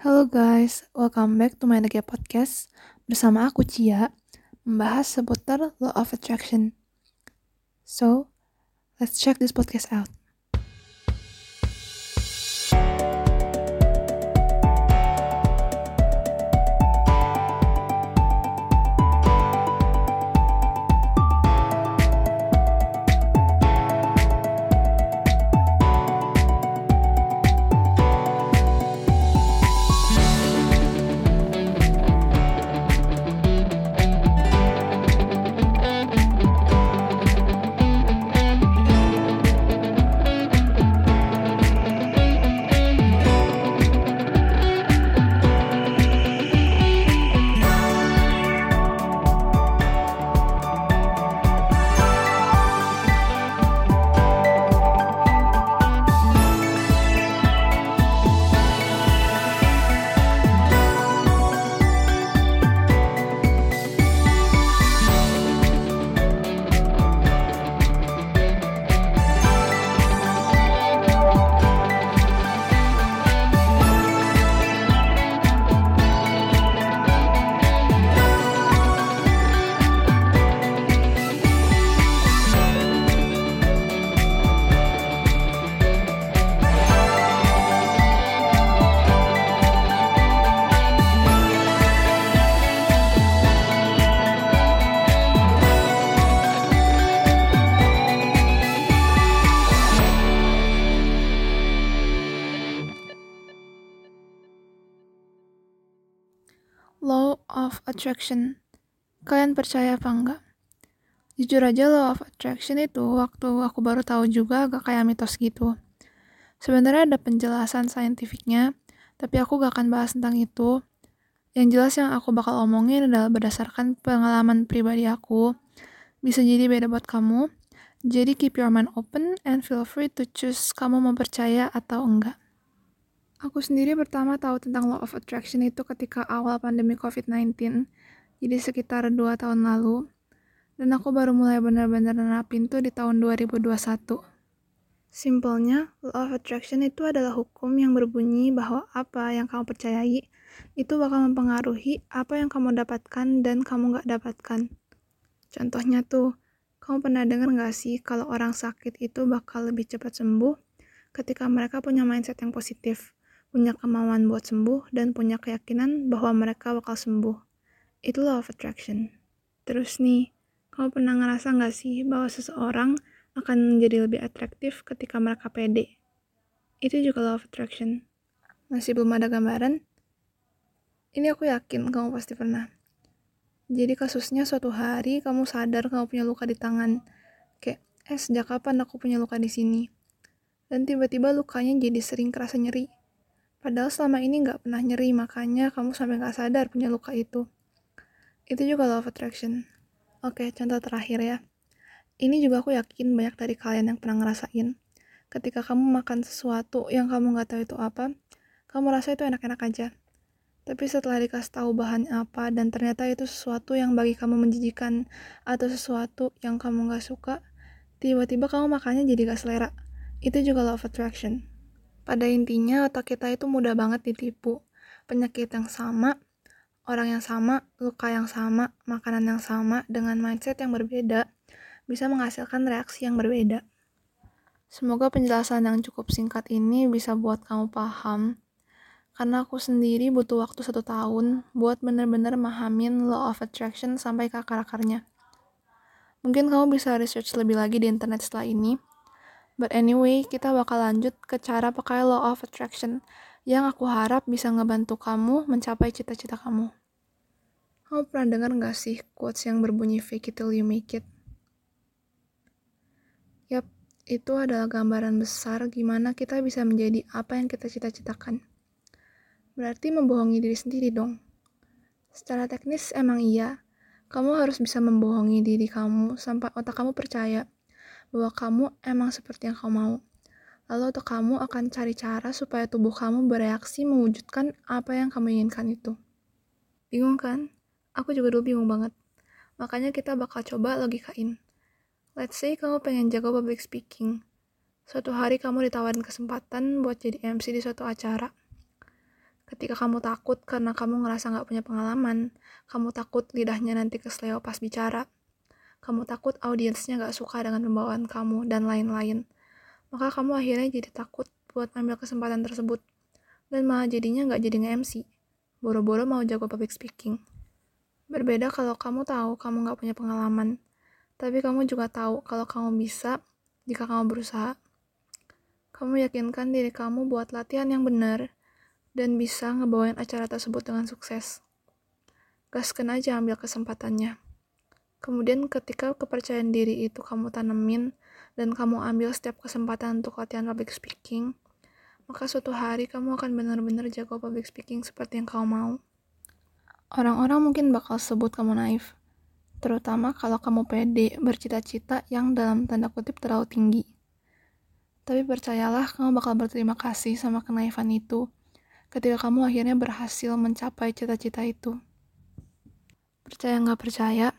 Hello guys, welcome back to my Nagia Podcast bersama aku Cia, membahas seputar Law of Attraction. So, let's check this podcast out. Law of Attraction. Kalian percaya apa enggak? Jujur aja Law of Attraction itu waktu aku baru tahu juga agak kayak mitos gitu. Sebenarnya ada penjelasan saintifiknya, tapi aku gak akan bahas tentang itu. Yang jelas yang aku bakal omongin adalah berdasarkan pengalaman pribadi aku. Bisa jadi beda buat kamu. Jadi keep your mind open and feel free to choose kamu mau percaya atau enggak. Aku sendiri pertama tahu tentang Law of Attraction itu ketika awal pandemi COVID-19, jadi sekitar 2 tahun lalu. Dan aku baru mulai benar-benar nerapin tuh di tahun 2021. Simpelnya, Law of Attraction itu adalah hukum yang berbunyi bahwa apa yang kamu percayai itu bakal mempengaruhi apa yang kamu dapatkan dan kamu gak dapatkan. Contohnya tuh, kamu pernah dengar gak sih kalau orang sakit itu bakal lebih cepat sembuh ketika mereka punya mindset yang positif? Punya kemauan buat sembuh, dan punya keyakinan bahwa mereka bakal sembuh. Itu law of attraction. Terus nih, kamu pernah ngerasa nggak sih bahwa seseorang akan menjadi lebih atraktif ketika mereka pede? Itu juga law of attraction. Masih belum ada gambaran? Ini aku yakin kamu pasti pernah. Jadi kasusnya suatu hari kamu sadar kamu punya luka di tangan. Kayak, eh sejak kapan aku punya luka di sini? Dan tiba-tiba lukanya jadi sering kerasa nyeri Padahal selama ini nggak pernah nyeri, makanya kamu sampai nggak sadar punya luka itu. Itu juga of attraction. Oke, contoh terakhir ya. Ini juga aku yakin banyak dari kalian yang pernah ngerasain. Ketika kamu makan sesuatu yang kamu nggak tahu itu apa, kamu rasa itu enak-enak aja. Tapi setelah dikasih tahu bahan apa dan ternyata itu sesuatu yang bagi kamu menjijikan atau sesuatu yang kamu nggak suka, tiba-tiba kamu makannya jadi gak selera. Itu juga of attraction. Pada intinya, otak kita itu mudah banget ditipu. Penyakit yang sama, orang yang sama, luka yang sama, makanan yang sama, dengan mindset yang berbeda, bisa menghasilkan reaksi yang berbeda. Semoga penjelasan yang cukup singkat ini bisa buat kamu paham, karena aku sendiri butuh waktu satu tahun buat bener-bener mahamin law of attraction sampai ke akar-akarnya. Mungkin kamu bisa research lebih lagi di internet setelah ini, But anyway, kita bakal lanjut ke cara pakai law of attraction yang aku harap bisa ngebantu kamu mencapai cita-cita kamu. Kamu pernah dengar gak sih quotes yang berbunyi fake it till you make it? Yap, itu adalah gambaran besar gimana kita bisa menjadi apa yang kita cita-citakan. Berarti membohongi diri sendiri dong. Secara teknis emang iya, kamu harus bisa membohongi diri kamu sampai otak kamu percaya bahwa kamu emang seperti yang kamu mau. Lalu otak kamu akan cari cara supaya tubuh kamu bereaksi mewujudkan apa yang kamu inginkan itu. Bingung kan? Aku juga dulu bingung banget. Makanya kita bakal coba logikain. Let's say kamu pengen jago public speaking. Suatu hari kamu ditawarin kesempatan buat jadi MC di suatu acara. Ketika kamu takut karena kamu ngerasa nggak punya pengalaman, kamu takut lidahnya nanti kesleo pas bicara, kamu takut audiensnya nggak suka dengan pembawaan kamu, dan lain-lain. Maka kamu akhirnya jadi takut buat ambil kesempatan tersebut, dan malah jadinya nggak jadi nge-MC. Boro-boro mau jago public speaking. Berbeda kalau kamu tahu kamu nggak punya pengalaman, tapi kamu juga tahu kalau kamu bisa jika kamu berusaha. Kamu yakinkan diri kamu buat latihan yang benar, dan bisa ngebawain acara tersebut dengan sukses. Gaskan aja ambil kesempatannya. Kemudian ketika kepercayaan diri itu kamu tanemin dan kamu ambil setiap kesempatan untuk latihan public speaking, maka suatu hari kamu akan benar-benar jago public speaking seperti yang kamu mau. Orang-orang mungkin bakal sebut kamu naif, terutama kalau kamu pede bercita-cita yang dalam tanda kutip terlalu tinggi. Tapi percayalah, kamu bakal berterima kasih sama kenaifan itu ketika kamu akhirnya berhasil mencapai cita-cita itu. Percaya nggak percaya,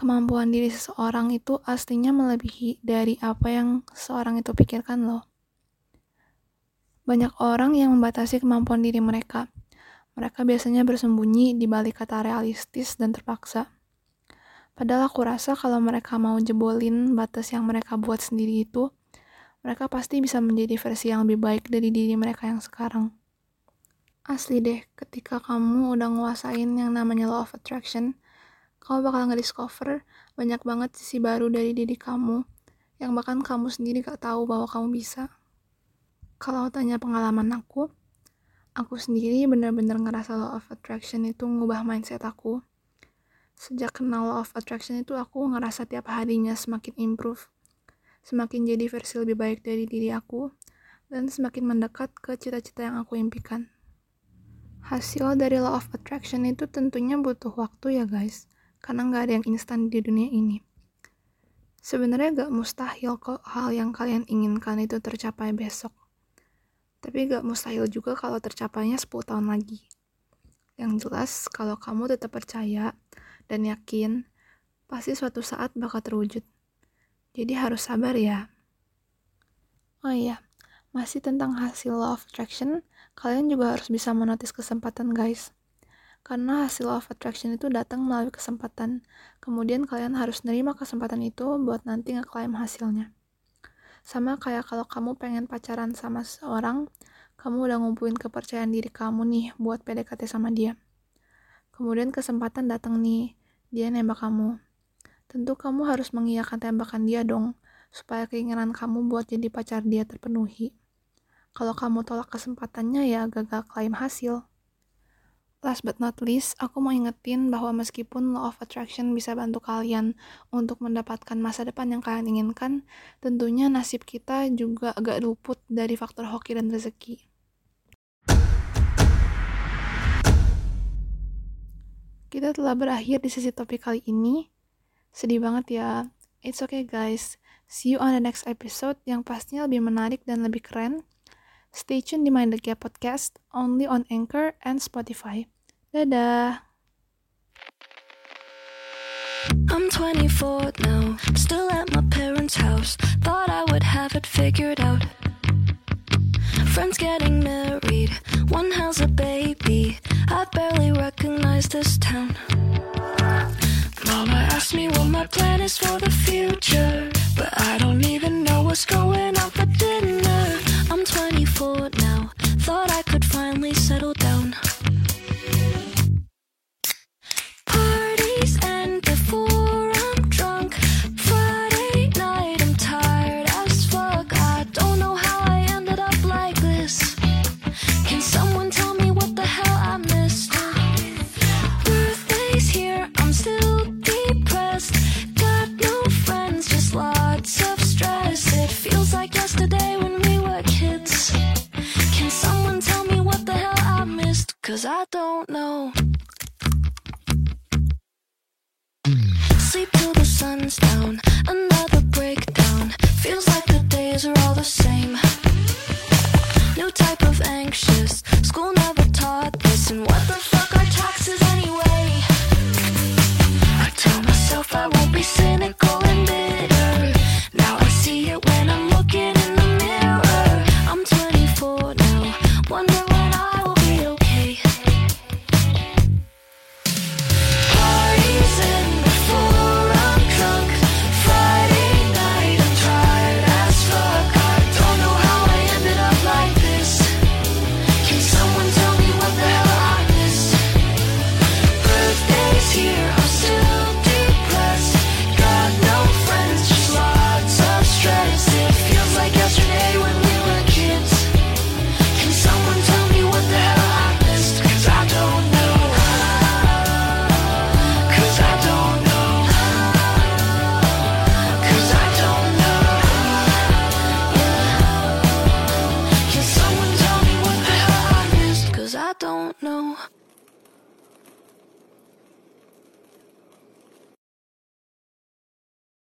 kemampuan diri seseorang itu aslinya melebihi dari apa yang seorang itu pikirkan loh. Banyak orang yang membatasi kemampuan diri mereka. Mereka biasanya bersembunyi di balik kata realistis dan terpaksa. Padahal aku rasa kalau mereka mau jebolin batas yang mereka buat sendiri itu, mereka pasti bisa menjadi versi yang lebih baik dari diri mereka yang sekarang. Asli deh, ketika kamu udah nguasain yang namanya law of attraction, kamu bakal nge-discover banyak banget sisi baru dari diri kamu yang bahkan kamu sendiri gak tahu bahwa kamu bisa. Kalau tanya pengalaman aku, aku sendiri bener-bener ngerasa law of attraction itu ngubah mindset aku. Sejak kenal law of attraction itu aku ngerasa tiap harinya semakin improve, semakin jadi versi lebih baik dari diri aku, dan semakin mendekat ke cita-cita yang aku impikan. Hasil dari law of attraction itu tentunya butuh waktu ya guys, karena nggak ada yang instan di dunia ini. Sebenarnya gak mustahil kok hal yang kalian inginkan itu tercapai besok. Tapi gak mustahil juga kalau tercapainya 10 tahun lagi. Yang jelas, kalau kamu tetap percaya dan yakin, pasti suatu saat bakal terwujud. Jadi harus sabar ya. Oh iya, masih tentang hasil law of attraction, kalian juga harus bisa menotis kesempatan guys. Karena hasil of attraction itu datang melalui kesempatan. Kemudian kalian harus nerima kesempatan itu buat nanti ngeklaim hasilnya. Sama kayak kalau kamu pengen pacaran sama seseorang, kamu udah ngumpulin kepercayaan diri kamu nih buat PDKT sama dia. Kemudian kesempatan datang nih, dia nembak kamu. Tentu kamu harus mengiyakan tembakan dia dong, supaya keinginan kamu buat jadi pacar dia terpenuhi. Kalau kamu tolak kesempatannya ya gagal klaim hasil. Last but not least, aku mau ingetin bahwa meskipun law of attraction bisa bantu kalian untuk mendapatkan masa depan yang kalian inginkan, tentunya nasib kita juga agak luput dari faktor hoki dan rezeki. Kita telah berakhir di sesi topik kali ini. Sedih banget ya. It's okay guys. See you on the next episode yang pastinya lebih menarik dan lebih keren. Stay tune di Mind the Gap Podcast only on Anchor and Spotify. Dadah! I'm 24 now, still at my parents' house. Thought I would have it figured out. Friends getting married, one has a baby. I barely recognize this town. Mama asked me what my plan is for the future, but I don't even know what's going I don't know. Sleep till the sun's down, another breakdown. Feels like the days are all the same. New type of anxious, school never taught this. And what the fuck are taxes anyway? I tell myself I won't be cynical.